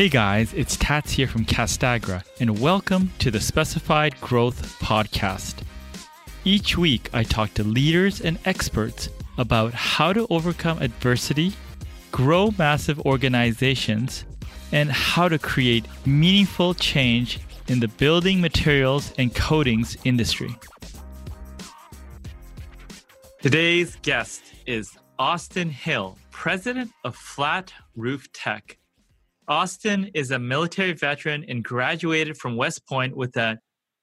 Hey guys, it's Tats here from Castagra, and welcome to the Specified Growth Podcast. Each week, I talk to leaders and experts about how to overcome adversity, grow massive organizations, and how to create meaningful change in the building materials and coatings industry. Today's guest is Austin Hill, president of Flat Roof Tech Austin is a military veteran and graduated from West Point with an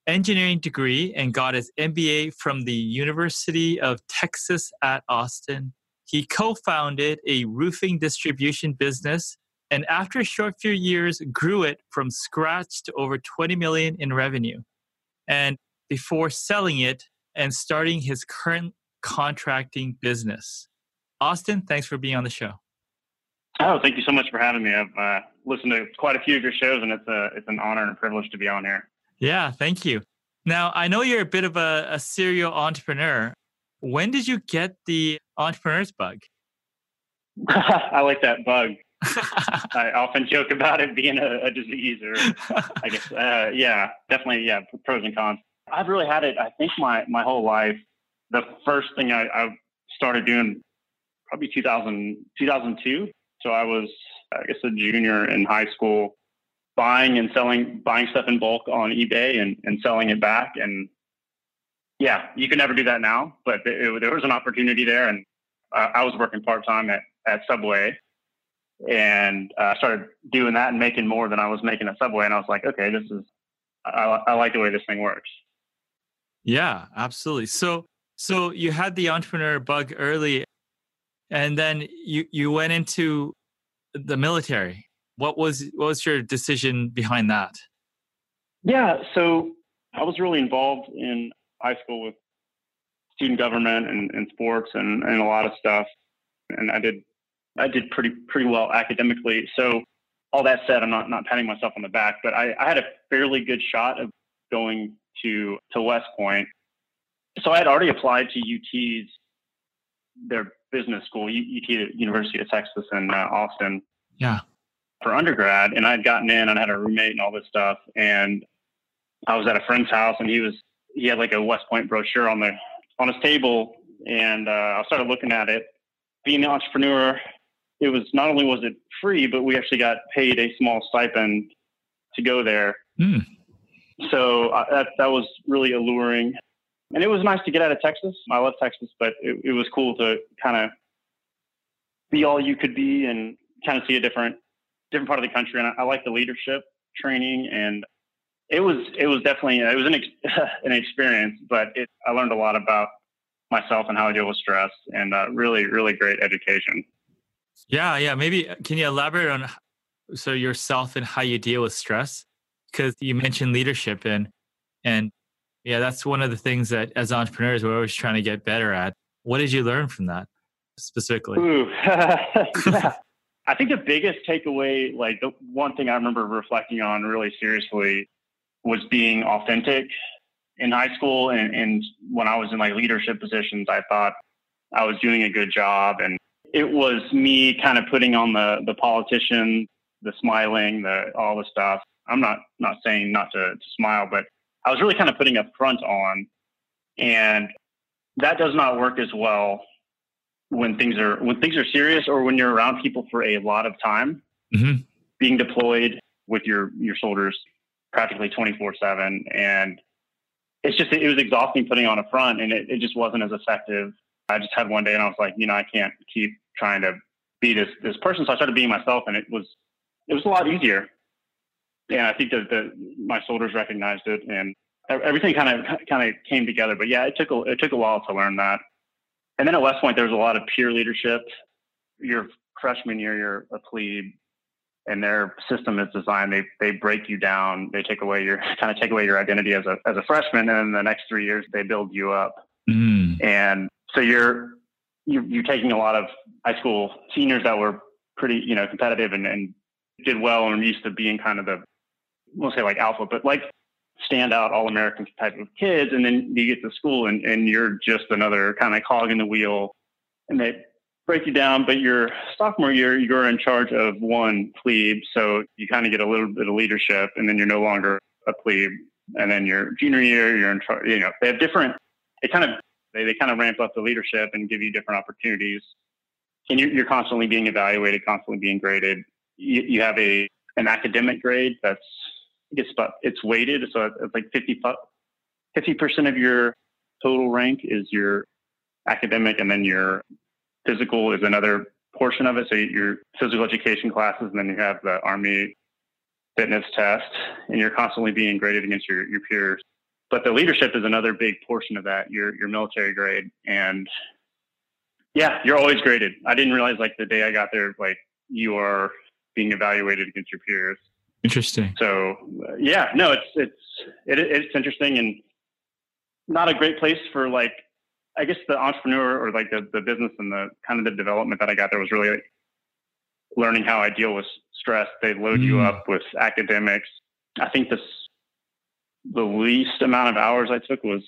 engineering degree and got his MBA from the University of Texas at Austin. He co founded a roofing distribution business and after a short few years grew it from scratch to over 20 million in revenue. And before selling it and starting his current contracting business. Austin, thanks for being on the show. Oh, thank you so much for having me. I've uh, listened to quite a few of your shows, and it's a it's an honor and a privilege to be on here. Yeah, thank you. Now I know you're a bit of a, a serial entrepreneur. When did you get the entrepreneur's bug? I like that bug. I often joke about it being a, a disease, or I guess, uh, yeah, definitely, yeah, pros and cons. I've really had it. I think my my whole life. The first thing I, I started doing, probably 2000, 2002 so I was, I guess, a junior in high school, buying and selling, buying stuff in bulk on eBay and, and selling it back. And yeah, you can never do that now, but it, there was an opportunity there. And uh, I was working part time at, at Subway and I uh, started doing that and making more than I was making at Subway. And I was like, okay, this is, I, I like the way this thing works. Yeah, absolutely. So, so you had the entrepreneur bug early and then you you went into the military. What was what was your decision behind that? Yeah, so I was really involved in high school with student government and, and sports and, and a lot of stuff, and I did I did pretty pretty well academically. So all that said, I'm not not patting myself on the back, but I, I had a fairly good shot of going to to West Point. So I had already applied to UT's their business school, UT University of Texas in uh, Austin. Yeah. For undergrad, and I'd gotten in, and I had a roommate and all this stuff, and I was at a friend's house, and he was he had like a West Point brochure on the on his table, and uh, I started looking at it. Being an entrepreneur, it was not only was it free, but we actually got paid a small stipend to go there. Mm. So uh, that that was really alluring and it was nice to get out of Texas. I love Texas, but it, it was cool to kind of be all you could be and kind of see a different different part of the country. And I, I like the leadership training, and it was it was definitely it was an an experience, but it, I learned a lot about myself and how I deal with stress, and uh, really really great education. Yeah, yeah. Maybe can you elaborate on so yourself and how you deal with stress? Because you mentioned leadership and and yeah, that's one of the things that as entrepreneurs we're always trying to get better at. What did you learn from that specifically? Ooh. yeah. I think the biggest takeaway, like the one thing I remember reflecting on really seriously was being authentic in high school and, and when I was in like leadership positions, I thought I was doing a good job. And it was me kind of putting on the the politician, the smiling, the all the stuff. I'm not not saying not to, to smile, but I was really kind of putting a front on, and that does not work as well when things are when things are serious or when you're around people for a lot of time. Mm-hmm. Being deployed with your your soldiers practically 24 seven, and it's just it was exhausting putting on a front, and it, it just wasn't as effective. I just had one day, and I was like, you know, I can't keep trying to be this this person, so I started being myself, and it was it was a lot easier and I think that the, my soldiers recognized it, and everything kind of kind of came together. But yeah, it took a, it took a while to learn that. And then at West Point, there was a lot of peer leadership. Your freshman year, you're a plebe, and their system is designed. They they break you down. They take away your kind of take away your identity as a as a freshman, and then the next three years they build you up. Mm. And so you're you, you're taking a lot of high school seniors that were pretty you know competitive and, and did well and used to being kind of the we'll say like alpha, but like standout all American type of kids. And then you get to school and, and you're just another kind of cog in the wheel. And they, break you down, but your sophomore year, you're in charge of one plebe. So you kind of get a little bit of leadership and then you're no longer a plebe. And then your junior year, you're in charge, you know, they have different, they kind of, they, they kind of ramp up the leadership and give you different opportunities. And you're, you're constantly being evaluated, constantly being graded. You, you have a, an academic grade that's, it's, but it's weighted. So it's like 50, 50% of your total rank is your academic and then your physical is another portion of it. So your physical education classes, and then you have the Army fitness test, and you're constantly being graded against your, your peers. But the leadership is another big portion of that, your your military grade. And yeah, you're always graded. I didn't realize like the day I got there, like you are being evaluated against your peers. Interesting. So uh, yeah, no, it's it's it, it's interesting and not a great place for like I guess the entrepreneur or like the, the business and the kind of the development that I got there was really like learning how I deal with stress. They load mm. you up with academics. I think this the least amount of hours I took was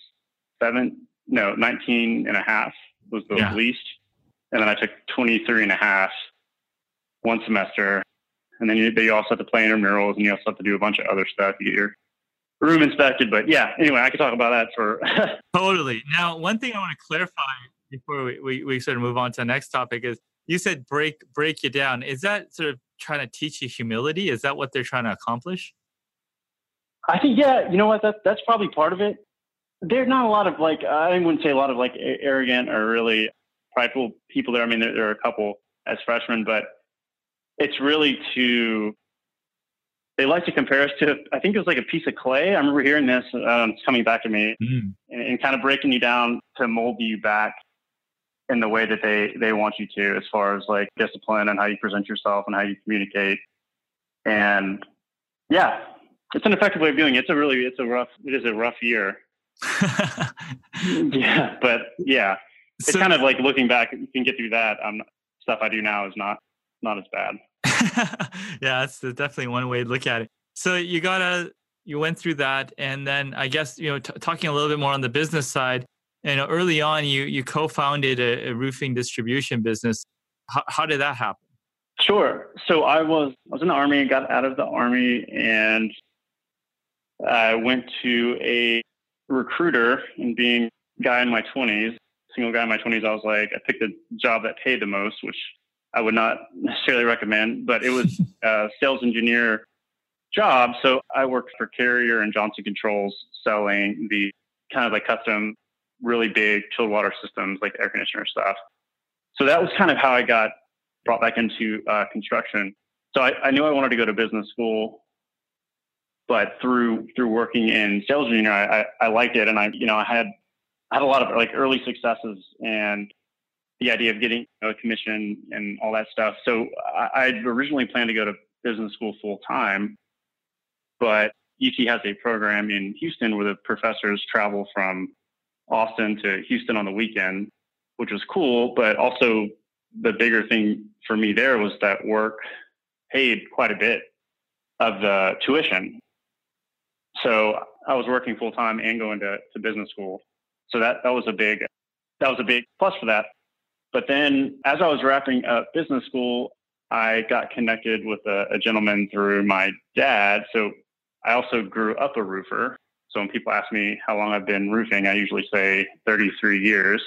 seven, no, 19 and a half was the yeah. least. And then I took 23 and a half one semester. And then you, you also have to play intramurals and you also have to do a bunch of other stuff. You get your room inspected. But yeah, anyway, I could talk about that for. totally. Now, one thing I want to clarify before we, we, we sort of move on to the next topic is you said break break you down. Is that sort of trying to teach you humility? Is that what they're trying to accomplish? I think yeah. You know what? That that's probably part of it. There's not a lot of like I wouldn't say a lot of like arrogant or really prideful people there. I mean, there, there are a couple as freshmen, but it's really to they like to compare us to i think it was like a piece of clay. I remember hearing this um, coming back to me mm. and, and, kind of breaking you down to mold you back in the way that they they want you to as far as like discipline and how you present yourself and how you communicate. And yeah it's an effective way of doing it. It's a really it's a rough it is a rough year. Yeah but yeah. It's so, kind of like looking back you can get through that um, stuff i do now is not not as bad yeah, that's uh, definitely one way to look at it. So you got to you went through that, and then I guess you know t- talking a little bit more on the business side. You know, early on, you you co-founded a, a roofing distribution business. H- how did that happen? Sure. So I was I was in the army, got out of the army, and I went to a recruiter. And being guy in my twenties, single guy in my twenties, I was like, I picked a job that paid the most, which I would not necessarily recommend, but it was a sales engineer job. So I worked for Carrier and Johnson Controls selling the kind of like custom, really big chilled water systems, like air conditioner stuff. So that was kind of how I got brought back into uh, construction. So I, I, knew I wanted to go to business school, but through through working in sales engineer, I, I, I liked it, and I you know I had I had a lot of like early successes and the idea of getting a commission and all that stuff. So I, would originally planned to go to business school full time, but UT has a program in Houston where the professors travel from Austin to Houston on the weekend, which was cool. But also, the bigger thing for me there was that work paid quite a bit of the tuition. So I was working full time and going to, to business school. So that, that was a big that was a big plus for that. But then as I was wrapping up business school, I got connected with a, a gentleman through my dad. So I also grew up a roofer. So when people ask me how long I've been roofing, I usually say 33 years.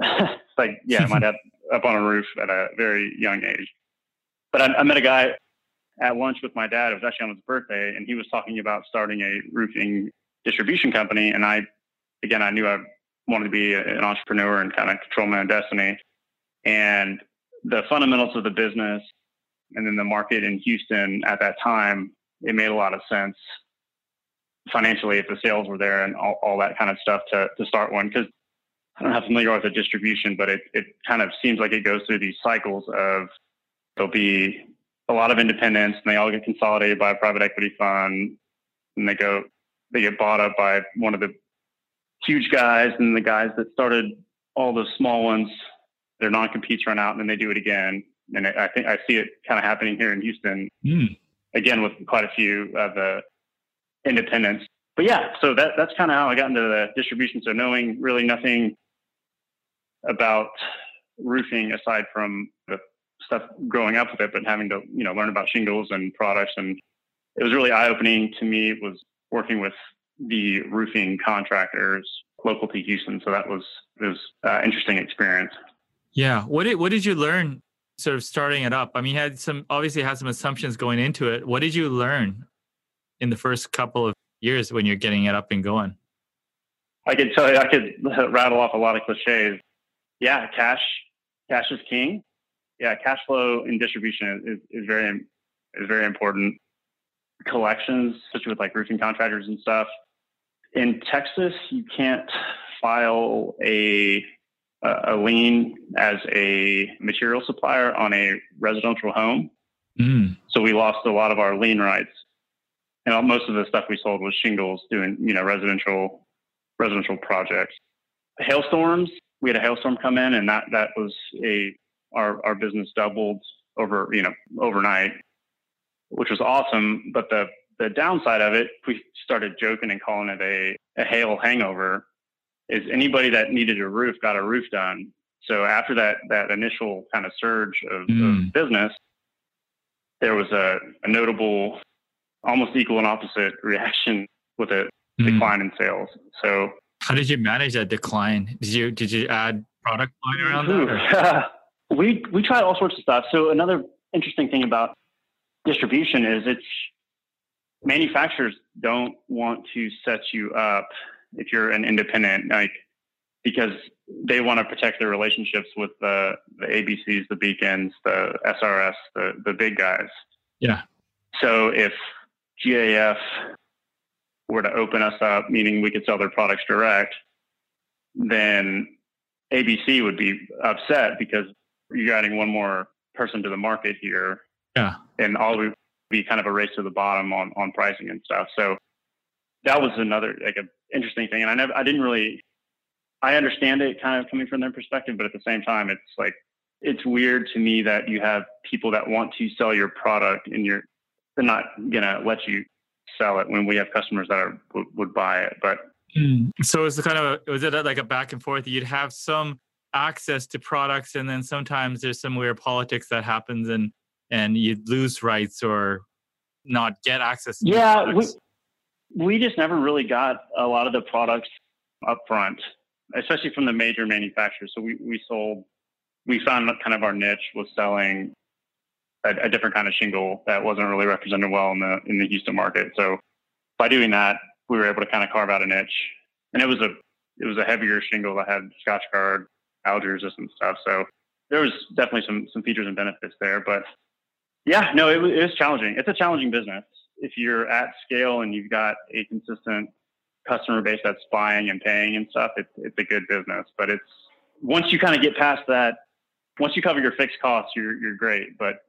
like, yeah, my dad up on a roof at a very young age. But I, I met a guy at lunch with my dad. It was actually on his birthday, and he was talking about starting a roofing distribution company. And I, again, I knew I wanted to be an entrepreneur and kind of control my own destiny and the fundamentals of the business and then the market in Houston at that time, it made a lot of sense financially if the sales were there and all, all that kind of stuff to, to start one. Because I don't know how familiar with the distribution, but it, it kind of seems like it goes through these cycles of there'll be a lot of independents and they all get consolidated by a private equity fund and they go, they get bought up by one of the huge guys and the guys that started all the small ones their non-competes run out and then they do it again. And I think I see it kind of happening here in Houston mm. again with quite a few of the independents. But yeah, so that that's kind of how I got into the distribution. So knowing really nothing about roofing aside from the stuff growing up with it, but having to, you know, learn about shingles and products. And it was really eye opening to me was working with the roofing contractors local to Houston. So that was, it was uh, interesting experience. Yeah. What did, what did you learn sort of starting it up? I mean, you had some, obviously had some assumptions going into it. What did you learn in the first couple of years when you're getting it up and going? I could tell you, I could rattle off a lot of cliches. Yeah, cash, cash is king. Yeah, cash flow in distribution is, is very is very important. Collections, especially with like roofing contractors and stuff. In Texas, you can't file a a lien as a material supplier on a residential home. Mm. So we lost a lot of our lien rights. And all, most of the stuff we sold was shingles doing, you know, residential residential projects. Hailstorms, we had a hailstorm come in and that that was a our our business doubled over, you know, overnight, which was awesome. But the the downside of it, we started joking and calling it a, a hail hangover, is anybody that needed a roof got a roof done. So after that that initial kind of surge of, mm. of business, there was a, a, notable, almost equal and opposite reaction with a mm. decline in sales. So how did you manage that decline? Did you did you add product line around that? we we tried all sorts of stuff. So another interesting thing about distribution is it's manufacturers don't want to set you up if you're an independent, like because they want to protect their relationships with the the ABCs, the Beacons, the SRS, the the big guys. Yeah. So if GAF were to open us up, meaning we could sell their products direct, then ABC would be upset because you're adding one more person to the market here. Yeah. And all we be kind of a race to the bottom on, on pricing and stuff. So that was another like a interesting thing. And I never I didn't really I understand it kind of coming from their perspective, but at the same time it's like it's weird to me that you have people that want to sell your product and you're they're not gonna let you sell it when we have customers that are, would, would buy it. But mm. so it's kind of a, was it like a back and forth? You'd have some access to products, and then sometimes there's some weird politics that happens, and and you'd lose rights or not get access. yeah, we we just never really got a lot of the products up front, especially from the major manufacturers. So we we sold. We found kind of our niche was selling a, a, different kind of shingle that wasn't really represented well in the in the Houston market. So by doing that, we were able to kind of carve out a niche, and it was a it was a heavier shingle that had Scotchgard, algae resistant stuff. So there was definitely some some features and benefits there. But yeah, no, it, it was challenging. It's a challenging business if you're at scale and you've got a consistent customer base that's buying and paying and stuff. It's it's a good business. But it's once you kind of get past that, once you cover your fixed costs, you're you're great. But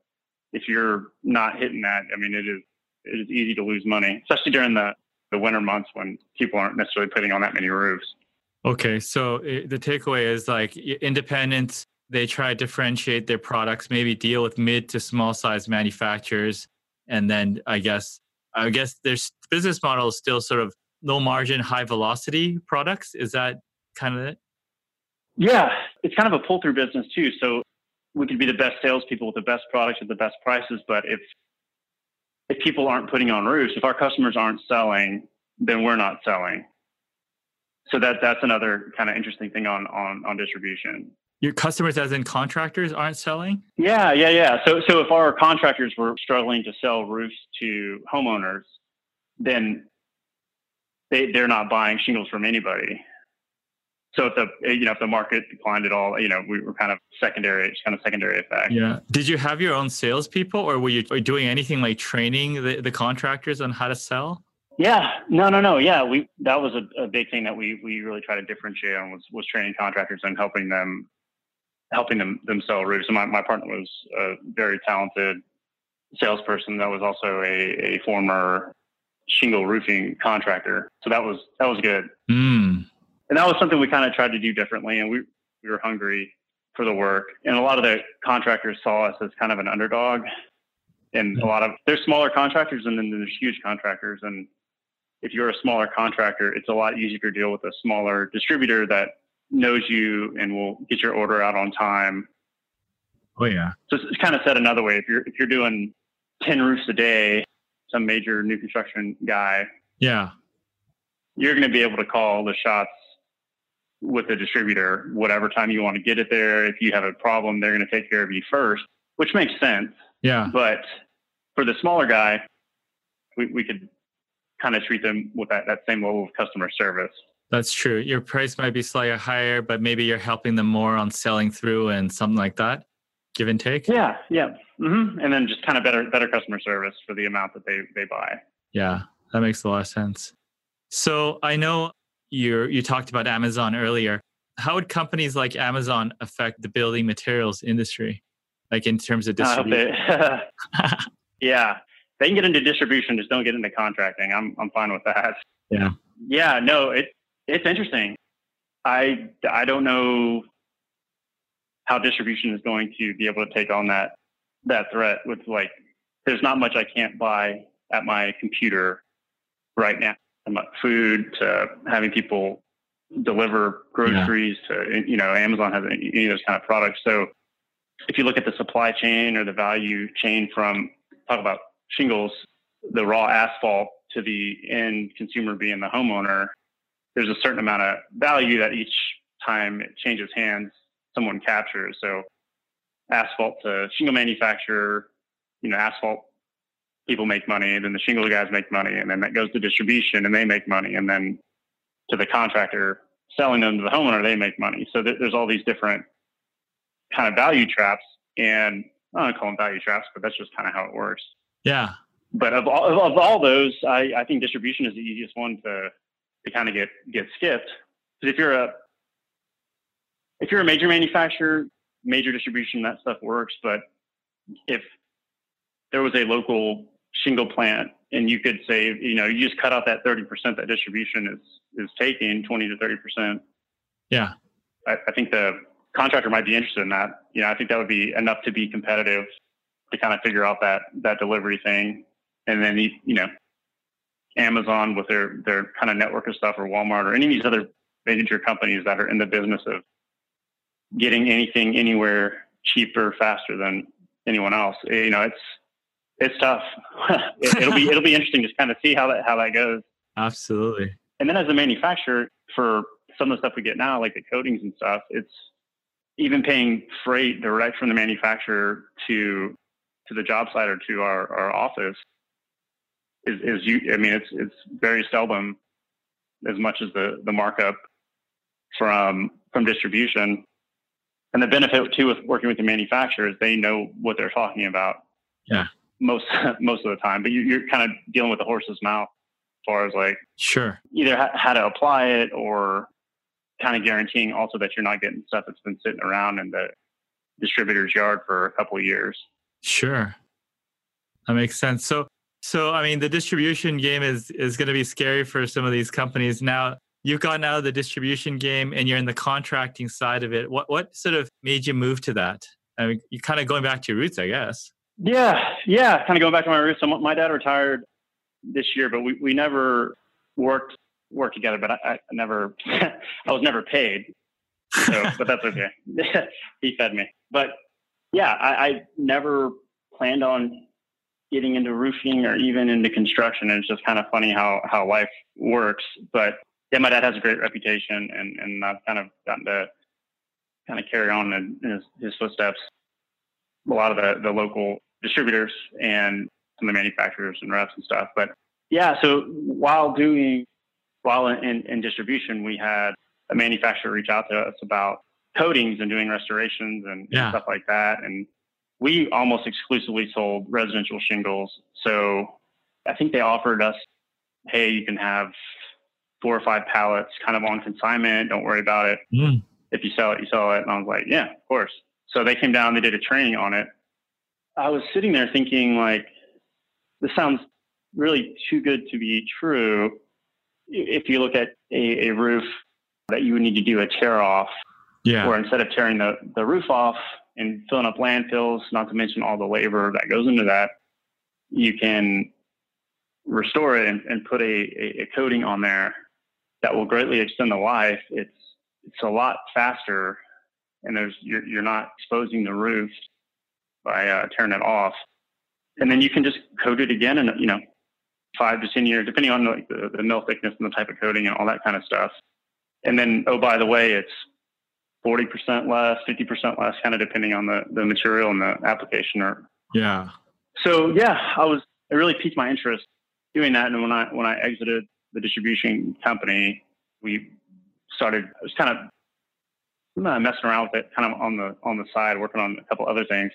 if you're not hitting that, I mean, it is it is easy to lose money, especially during the the winter months when people aren't necessarily putting on that many roofs. Okay, so the takeaway is like independents. They try to differentiate their products, maybe deal with mid to small size manufacturers, and then I guess I guess their business model is still sort of low margin, high velocity products. Is that kind of it? Yeah, it's kind of a pull through business too. So we could be the best salespeople with the best products at the best prices, but if if people aren't putting on roofs, if our customers aren't selling, then we're not selling. So that that's another kind of interesting thing on on on distribution. Your customers, as in contractors, aren't selling. Yeah, yeah, yeah. So so if our contractors were struggling to sell roofs to homeowners, then they they're not buying shingles from anybody. So if the you know if the market declined at all, you know we were kind of secondary, it's kind of secondary effect. Yeah. Did you have your own salespeople, or were you doing anything like training the, the contractors on how to sell? Yeah. No. No. No. Yeah. We that was a, a big thing that we we really try to differentiate on was was training contractors and helping them helping them them sell roofs. And my my partner was a very talented salesperson that was also a a former shingle roofing contractor. So that was that was good. Mm and that was something we kind of tried to do differently. And we we were hungry for the work, and a lot of the contractors saw us as kind of an underdog. And a lot of there's smaller contractors, and then there's huge contractors. And if you're a smaller contractor, it's a lot easier to deal with a smaller distributor that knows you and will get your order out on time. Oh yeah. So it's kind of said another way. If you're if you're doing ten roofs a day, some major new construction guy, yeah, you're going to be able to call the shots with the distributor whatever time you want to get it there. If you have a problem, they're going to take care of you first, which makes sense. Yeah. But for the smaller guy, we, we could kind of treat them with that, that same level of customer service. That's true. Your price might be slightly higher, but maybe you're helping them more on selling through and something like that. Give and take. Yeah, yeah, mm-hmm. and then just kind of better better customer service for the amount that they they buy. Yeah, that makes a lot of sense. So I know you you talked about Amazon earlier. How would companies like Amazon affect the building materials industry, like in terms of distribution? yeah, they can get into distribution, just don't get into contracting. I'm I'm fine with that. Yeah. Yeah. No, it it's interesting. I I don't know how distribution is going to be able to take on that that threat with like there's not much I can't buy at my computer right now. From food to having people deliver groceries yeah. to you know Amazon has any of those kind of products. So if you look at the supply chain or the value chain from talk about shingles, the raw asphalt to the end consumer being the homeowner, there's a certain amount of value that each time it changes hands, someone captures. So asphalt to shingle manufacturer, you know, asphalt people make money, then the shingle guys make money, and then that goes to distribution and they make money, and then to the contractor selling them to the homeowner, they make money. So th- there's all these different kind of value traps, and I don't call them value traps, but that's just kind of how it works. Yeah. But of all, of all those, I, I think distribution is the easiest one to to kind of get get skipped. Because if you're a if you're a major manufacturer, major distribution, that stuff works. But if there was a local shingle plant and you could say, you know, you just cut out that 30% that distribution is is taking 20 to 30%. Yeah. I, I think the contractor might be interested in that. You know, I think that would be enough to be competitive to kind of figure out that that delivery thing. And then you know, Amazon with their their kind of network of stuff, or Walmart, or any of these other major companies that are in the business of getting anything anywhere cheaper, faster than anyone else. You know, it's it's tough. it, will be it'll be interesting to kind of see how that how that goes. Absolutely. And then as a manufacturer, for some of the stuff we get now, like the coatings and stuff, it's even paying freight direct from the manufacturer to to the job site or to our, our office is, is you I mean it's it's very seldom as much as the the markup from from distribution. And the benefit too with working with the manufacturers, they know what they're talking about. Yeah. Most most of the time, but you, you're kind of dealing with the horse's mouth as far as like sure either ha- how to apply it or kind of guaranteeing also that you're not getting stuff that's been sitting around in the distributor's yard for a couple of years. Sure. That makes sense. So so I mean the distribution game is is going to be scary for some of these companies. Now you've gotten out of the distribution game and you're in the contracting side of it. What what sort of made you move to that? I mean, you're kind of going back to your roots, I guess. Yeah, yeah, kind of going back to my roots. So my dad retired this year, but we, we never worked worked together. But I, I never, I was never paid. So, but that's okay. he fed me. But yeah, I, I never planned on getting into roofing or even into construction. And it's just kind of funny how, how life works. But yeah, my dad has a great reputation and, and I've kind of gotten to kind of carry on in, in his, his, footsteps. A lot of the, the local distributors and some of the manufacturers and reps and stuff. But yeah, so while doing, while in, in distribution, we had a manufacturer reach out to us about coatings and doing restorations and, yeah. and stuff like that. And we almost exclusively sold residential shingles. So I think they offered us, hey, you can have four or five pallets kind of on consignment. Don't worry about it. Mm. If you sell it, you sell it. And I was like, yeah, of course. So they came down, they did a training on it. I was sitting there thinking, like, this sounds really too good to be true. If you look at a, a roof that you would need to do a tear off yeah. Or instead of tearing the, the roof off and filling up landfills, not to mention all the labor that goes into that, you can restore it and, and put a, a, coating on there that will greatly extend the life. It's it's a lot faster, and there's you're, you're not exposing the roof by uh, tearing it off, and then you can just coat it again, and you know, five to ten years, depending on the, the mill thickness and the type of coating and all that kind of stuff. And then, oh, by the way, it's 40% less, 50% less, kind of depending on the, the material and the application. Or yeah. So yeah, I was it really piqued my interest doing that. And when I when I exited the distribution company, we started. I was kind of messing around with it, kind of on the on the side, working on a couple other things.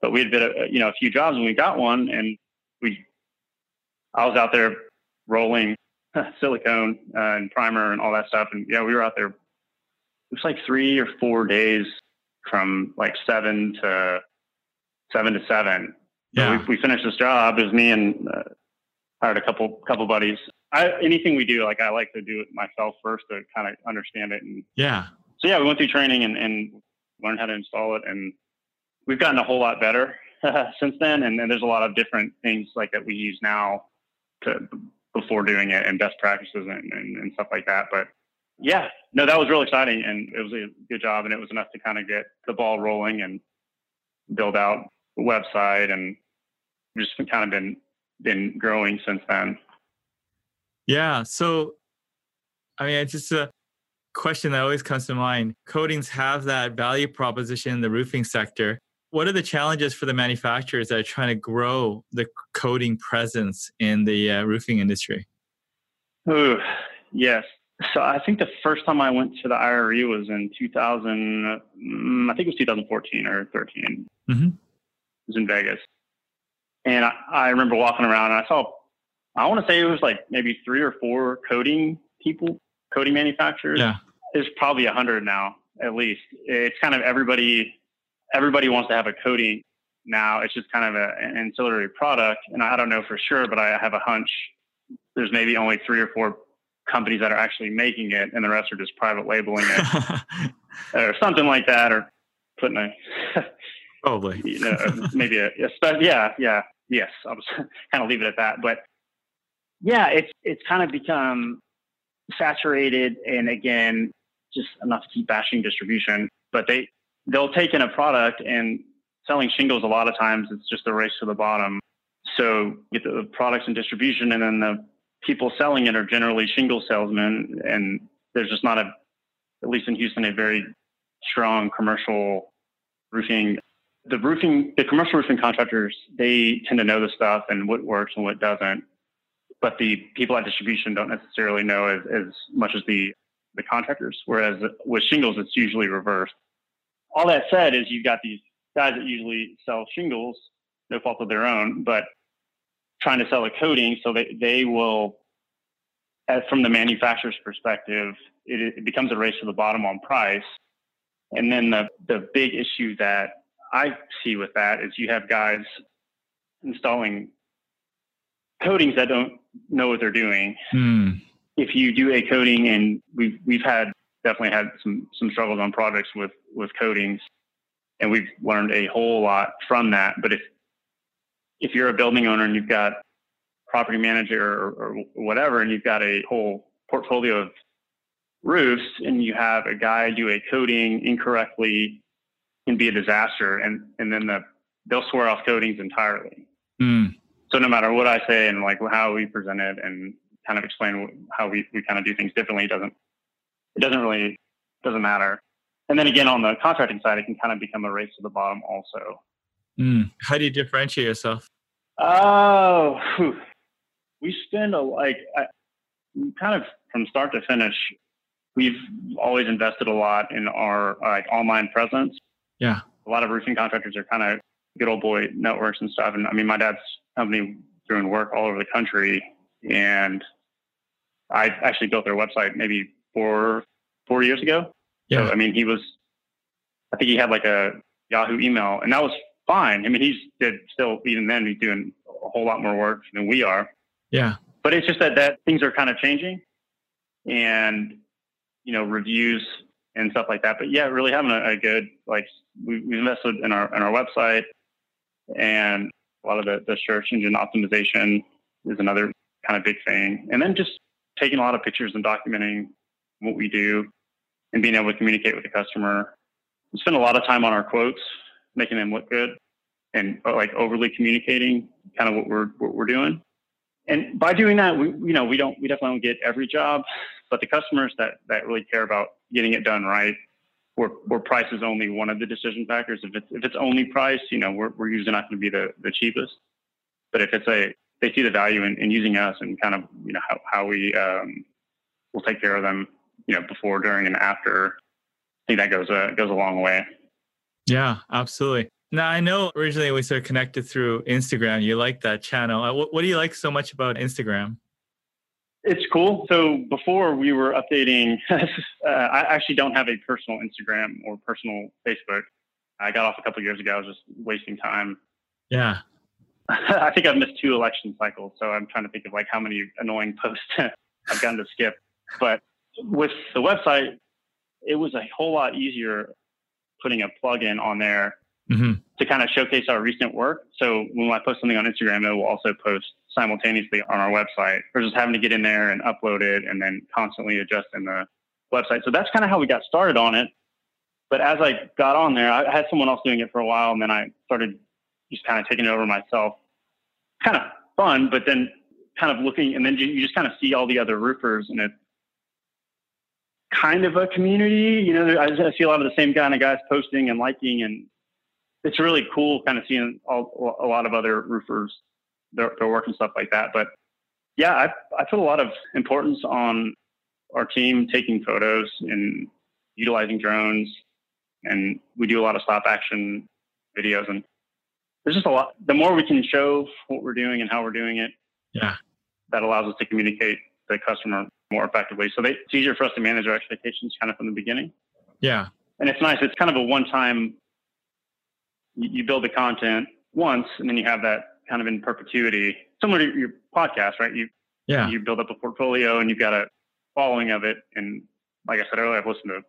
But we had been, a, you know, a few jobs, and we got one, and we. I was out there rolling silicone uh, and primer and all that stuff, and yeah, we were out there. It was like three or four days from like seven to seven to seven. Yeah, we, we, finished this job. It was me and uh, hired a couple couple buddies. I, anything we do, like I like to do it myself first to kind of understand it. And yeah, so yeah, we went through training and, and learned how to install it, and we've gotten a whole lot better since then. And, and, there's a lot of different things like that we use now to before doing it, and best practices and, and, and stuff like that. But yeah, no, that was really exciting, and it was a good job, and it was enough to kind of get the ball rolling and build out the website, and just kind of been been growing since then. Yeah. So, I mean, it's just a question that always comes to mind. Coatings have that value proposition in the roofing sector. What are the challenges for the manufacturers that are trying to grow the coating presence in the uh, roofing industry? Ooh, yes. So I think the first time I went to the IRE was in 2000. Mm, I think it was 2014 or 13. Mm-hmm. It was in Vegas, and I, I remember walking around and I saw, I want to say it was like maybe three or four coating people, coating manufacturers. Yeah. There's probably a hundred now, at least. It's kind of everybody, everybody wants to have a coating now. It's just kind of a, an ancillary product. And I don't know for sure, but I have a hunch there's maybe only three or four companies that are actually making it and the rest are just private labeling it or something like that or putting a probably you know maybe a, a yeah yeah yes, I'll just kind of leave it at that. But yeah, it's it's kind of become saturated, and again, just enough to keep bashing distribution. But they they'll take in a product and selling shingles a lot of times it's just a race to the bottom. So get the products and distribution, and then the people selling it are generally shingle salesmen, and there's just not a, at least in Houston, a very strong commercial roofing the roofing, the commercial roofing contractors, they tend to know the stuff and what works and what doesn't. But the people at distribution don't necessarily know as, as much as the, the contractors. Whereas with shingles, it's usually reversed. All that said is you've got these guys that usually sell shingles, no fault of their own, but trying to sell a coating. So they, they will, as from the manufacturer's perspective, it, it becomes a race to the bottom on price. And then the, the big issue that I see with that is you have guys installing coatings that don't know what they're doing. Mm. If you do a coating, and we've we've had definitely had some some struggles on projects with with coatings, and we've learned a whole lot from that. But if if you're a building owner and you've got property manager or, or whatever, and you've got a whole portfolio of roofs, and you have a guy do a coating incorrectly can be a disaster, and and then the they'll swear off coatings entirely. Mm. So no matter what I say and like how we present it and kind of explain how we, we kind of do things differently, it doesn't it doesn't really doesn't matter. And then again, on the contracting side, it can kind of become a race to the bottom also. Mm. How do you differentiate yourself? Oh, whew. we spend a like I, kind of from start to finish. We've always invested a lot in our like online presence. Yeah. A lot of roofing contractors are kind of good old boy networks and stuff. And I mean, my dad's company doing work all over the country, and I actually built their website maybe four four years ago. Yeah. So, I mean, he was, I think he had like a Yahoo email, and that was fine. I mean, he's did still even then he's doing a whole lot more work than we are. Yeah. But it's just that that things are kind of changing, and you know, reviews and stuff like that. But yeah, really having a, a good like we, we invested in our in our website and a lot of the, the search engine optimization is another kind of big thing. And then just taking a lot of pictures and documenting what we do and being able to communicate with the customer. We spend a lot of time on our quotes, making them look good and uh, like overly communicating kind of what we're, what we're doing. And by doing that, we, you know, we don't, we definitely don't get every job, but the customers that, that really care about getting it done right, where, where price is only one of the decision factors. If it's, if it's only price, you know, we're, we're usually not going to be the, the cheapest, but if it's a, they see the value in, in using us and kind of, you know, how, how we, um, will take care of them, you know, before, during, and after. I think that goes a goes a long way. Yeah, absolutely. Now I know originally we sort of connected through Instagram. You like that channel. Uh, what, what do you like so much about Instagram? It's cool. So before we were updating, uh, I actually don't have a personal Instagram or personal Facebook. I got off a couple years ago. I was just wasting time. Yeah. I think I've missed two election cycles, so I'm trying to think of like how many annoying posts I've gotten to skip. But with the website, it was a whole lot easier putting a plugin on there mm-hmm. to kind of showcase our recent work. So when I post something on Instagram, it will also post simultaneously on our website versus having to get in there and upload it and then constantly adjusting the website. So that's kind of how we got started on it. But as I got on there, I had someone else doing it for a while, and then I started just kind of taking it over myself. Kind of fun, but then kind of looking, and then you just kind of see all the other roofers, and it's kind of a community. You know, I, I see a lot of the same kind of guys posting and liking, and it's really cool kind of seeing all, a lot of other roofers their, their work and stuff like that. But yeah, I, I put a lot of importance on our team taking photos and utilizing drones, and we do a lot of stop action videos. And there's just a lot. The more we can show what we're doing and how we're doing it, yeah, that allows us to communicate the customer more effectively. So they, it's easier for us to manage our expectations kind of from the beginning. Yeah. And it's nice. It's kind of a one time, you build the content once and then you have that kind of in perpetuity, similar to your podcast, right? You, yeah. you build up a portfolio and you've got a following of it. And like I said earlier, I've listened to, I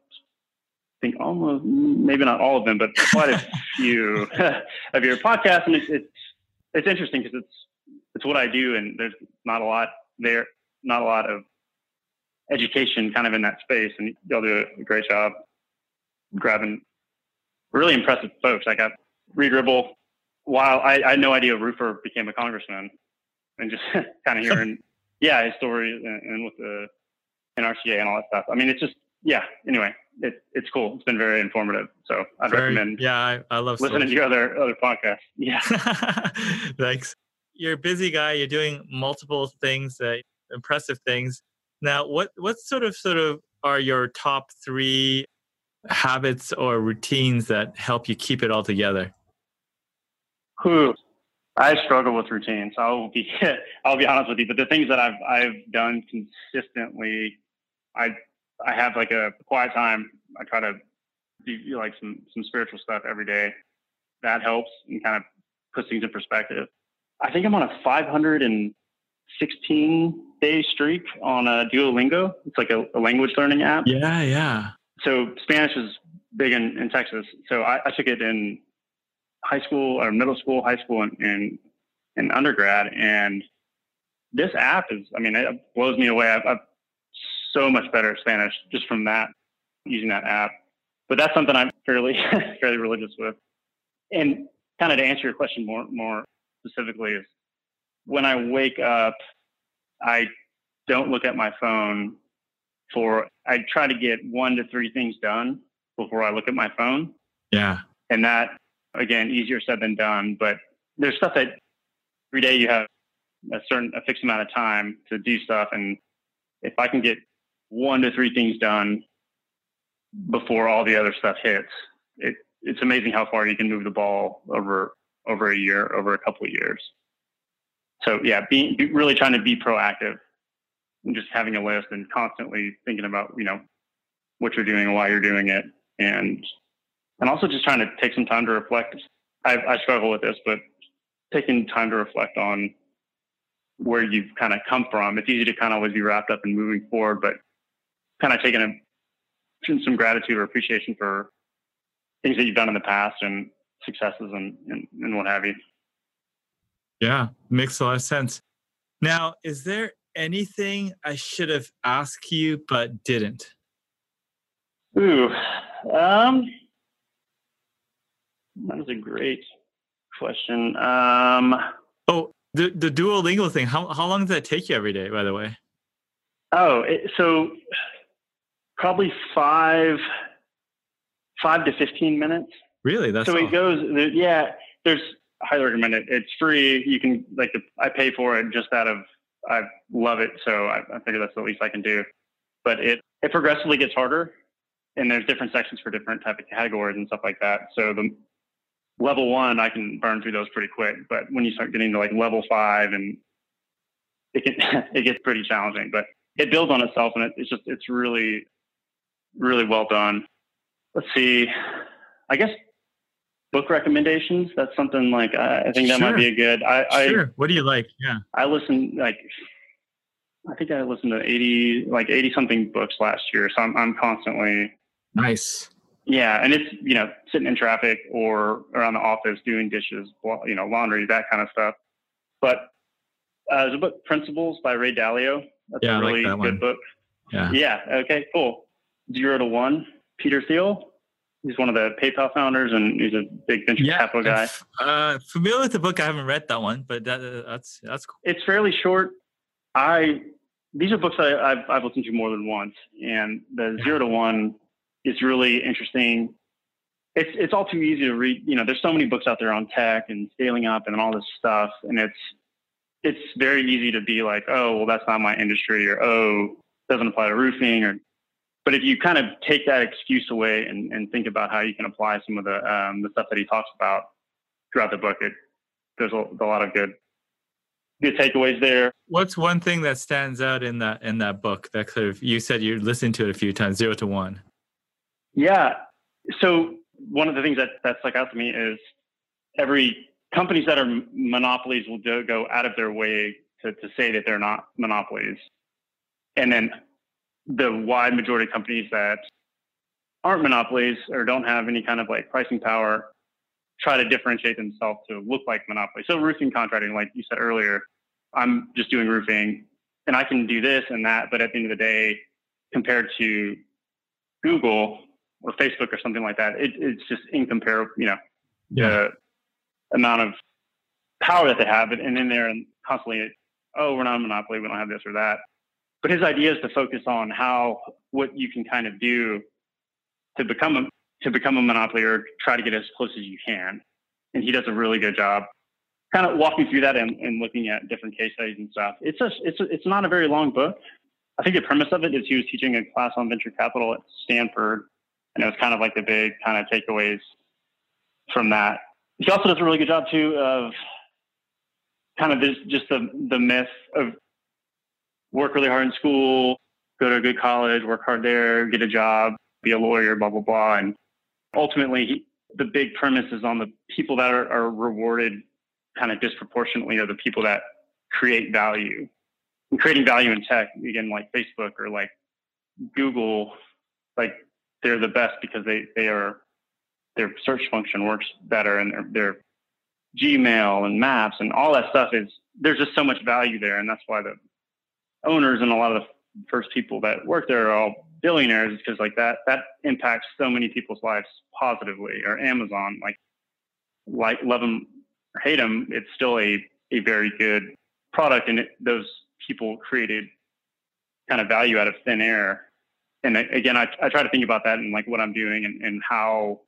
think almost, maybe not all of them, but quite a few of your podcasts. And it's, it's, it's interesting because it's, it's what I do and there's not a lot there, not a lot of education kind of in that space, and y'all do a great job grabbing really impressive folks. I got Reid Ribble. While I, I had no idea Roofer became a congressman, and just kind of hearing, yeah, his story and, and, with the NRCA and all that stuff. I mean, it's just, yeah. Anyway, it, it's cool. It's been very informative. So I'd very, recommend. Yeah, I, I love listening stories. to your other other podcasts. Yeah. Thanks. You're a busy guy. You're doing multiple things, uh, impressive things. Now, what what sort of sort of are your top three habits or routines that help you keep it all together? I struggle with routines. I'll be I'll be honest with you, but the things that I've I've done consistently, I I have like a quiet time. I try to do like some some spiritual stuff every day. That helps and kind of puts things in perspective. I think I'm on a 500 and 16 day streak on uh, Duolingo. It's like a, a, language learning app. Yeah, yeah. So Spanish is big in, in Texas. So I, I, took it in high school or middle school, high school, and, and, and undergrad. And this app is, I mean, it blows me away. i am so much better at Spanish just from that, using that app. But that's something I'm fairly, fairly religious with. And kind of to answer your question more, more specifically is when I wake up, I don't look at my phone for, I try to get one to three things done before I look at my phone. Yeah. And that, again, easier said than done. But there's stuff that every day you have a certain, a fixed amount of time to do stuff. And if I can get one to three things done before all the other stuff hits, it, it's amazing how far you can move the ball over over a year, over a couple of years so yeah, being really trying to be proactive and just having a list and constantly thinking about you know what you're doing and why you're doing it, and and also just trying to take some time to reflect. I, I struggle with this, but taking time to reflect on where you've kind of come from. It's easy to kind of always be wrapped up in moving forward, but kind of taking a, some gratitude or appreciation for things that you've done in the past and successes and, and, and what have you. Yeah, makes a lot of sense. Now, is there anything I should have asked you but didn't? Ooh, um, that is a great question. Um, oh, the the Duolingo thing. How how long does that take you every day? By the way. Oh, it, so probably five five to fifteen minutes. Really? That's so all. it goes. Yeah, there's Highly recommend it. It's free. You can like I pay for it just out of I love it. So I, I figure that's the least I can do. But it it progressively gets harder, and there's different sections for different type of categories and stuff like that. So the level one I can burn through those pretty quick. But when you start getting to like level five and it can it gets pretty challenging. But it builds on itself, and it, it's just it's really really well done. Let's see. I guess book recommendations. That's something like I, I think that sure. might be a good. I, sure. I, what do you like? Yeah. I listen like I think I listened to eighty like eighty something books last year, so I'm I'm constantly nice. Yeah, and it's you know sitting in traffic or around the office doing dishes, you know, laundry, that kind of stuff. But uh, there's a book, Principles by Ray Dalio. That's yeah, a really like good one. book. Yeah. Yeah. Okay. Cool. Zero to One. Peter Thiel he's one of the PayPal founders, and he's a big venture yeah, capital guy. Uh, familiar with the book? I haven't read that one, but that, uh, that's that's cool. It's fairly short. I these are books I, have I've listened to more than once, and the Zero to One is really interesting. It's it's all too easy to read. You know, there's so many books out there on tech and scaling up and all this stuff, and it's it's very easy to be like, oh, well, that's not my industry, or oh, doesn't apply to roofing, or but if you kind of take that excuse away and, and think about how you can apply some of the um, the stuff that he talks about throughout the book, it there's a, a, lot of good good takeaways there. What's one thing that stands out in that in that book that sort of you said you listened to it a few times, zero to one? Yeah. So one of the things that that stuck out to me is every companies that are monopolies will do, go out of their way to, to say that they're not monopolies. And then the wide majority of companies that aren't monopolies or don't have any kind of like pricing power try to differentiate themselves to look like monopoly. So roofing contracting, like you said earlier, I'm just doing roofing and I can do this and that, but at the end of the day, compared to Google or Facebook or something like that, it, it's just incomparable, you know, yeah. the amount of power that they have. And then they're constantly, oh, we're not a monopoly, we don't have this or that but his idea is to focus on how what you can kind of do to become a to become a monopoly or try to get as close as you can. And he does a really good job kind of walking through that and, and looking at different case studies and stuff. It's a, it's a, it's not a very long book. I think the premise of it is he was teaching a class on venture capital at Stanford, and it was kind of like the big kind of takeaways from that. He also does a really good job too of kind of this, just the the myth of work really hard in school, go to a good college, work hard there, get a job, be a lawyer, blah, blah, blah. And ultimately, he, the big premise is on the people that are, are rewarded kind of disproportionately are the people that create value. And creating value in tech, again, like Facebook or like Google, like they're the best because they, they are, their search function works better and their, their Gmail and maps and all that stuff is, there's just so much value there. And that's why the owners and a lot of the first people that work there are all billionaires. Because like that that impacts so many people's lives positively. Or amazon like like love them or hate them it's still a a very good product. And it, those people created kind of value out of thin air. And again I, I try to think about that and like what i'm doing and, and how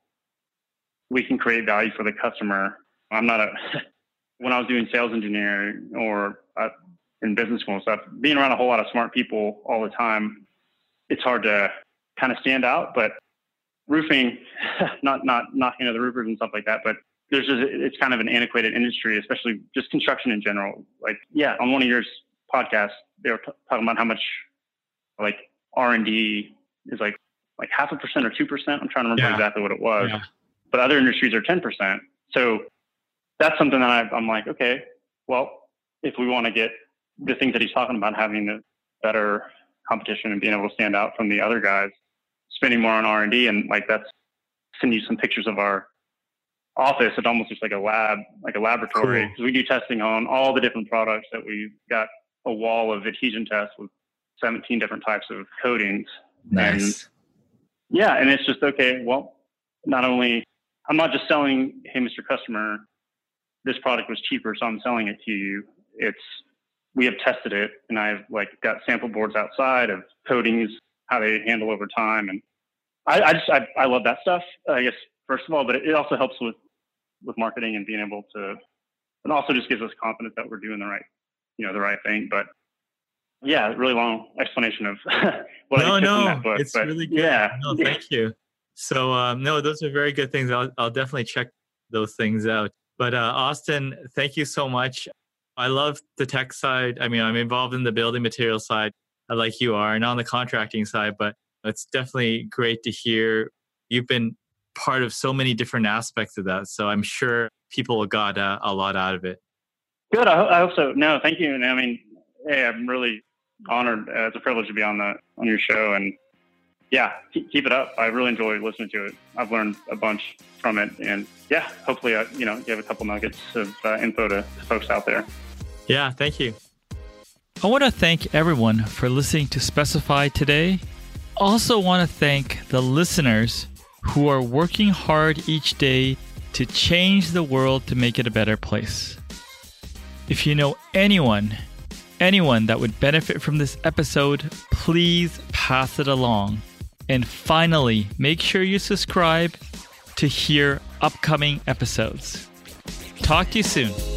we can create value for the customer. I'm not a when i was doing sales engineering or in business school and stuff, being around a whole lot of smart people all the time, it's hard to kind of stand out. But roofing, not not knocking the roofers and stuff like that, but there's just it's kind of an antiquated industry, especially just construction in general. Like, yeah, on one of your podcasts, they were t- talking about how much like R and D is like like half a percent or two percent. I'm trying to remember yeah. exactly what it was, yeah. but other industries are ten percent. So that's something that I, I'm like, okay, well, if we want to get the things that he's talking about, having the better competition and being able to stand out from the other guys, spending more on R and D, and like that's send you some pictures of our office. It almost looks like a lab, like a laboratory, because cool. we do testing on all the different products that we've got a wall of adhesion tests with 17 different types of coatings. Nice. yeah, and it's just okay. Well, not only I'm not just selling, hey, Mr. Customer, this product was cheaper, so I'm selling it to you. It's we have tested it, and I've like got sample boards outside of coatings, how they handle over time, and I, I just I, I love that stuff. I guess first of all, but it also helps with with marketing and being able to, and also just gives us confidence that we're doing the right, you know, the right thing. But yeah, really long explanation of what no, I no, that book. it's but really good. Yeah, No, thank you. So um, no, those are very good things. I'll I'll definitely check those things out. But uh, Austin, thank you so much. I love the tech side. I mean, I'm involved in the building material side, uh, like you are, and on the contracting side. But it's definitely great to hear you've been part of so many different aspects of that. So I'm sure people got uh, a lot out of it. Good. I, I hope so. No, thank you. And I mean, hey, I'm really honored. Uh, it's a privilege to be on the on your show, and yeah, keep, it up. I really enjoy listening to it. I've learned a bunch from it, and yeah, hopefully, I, you know, give a couple nuggets of uh, info to folks out there. Yeah, thank you. I want to thank everyone for listening to Specify today. Also, want to thank the listeners who are working hard each day to change the world to make it a better place. If you know anyone, anyone that would benefit from this episode, please pass it along. And finally, make sure you subscribe to hear upcoming episodes. Talk to you soon.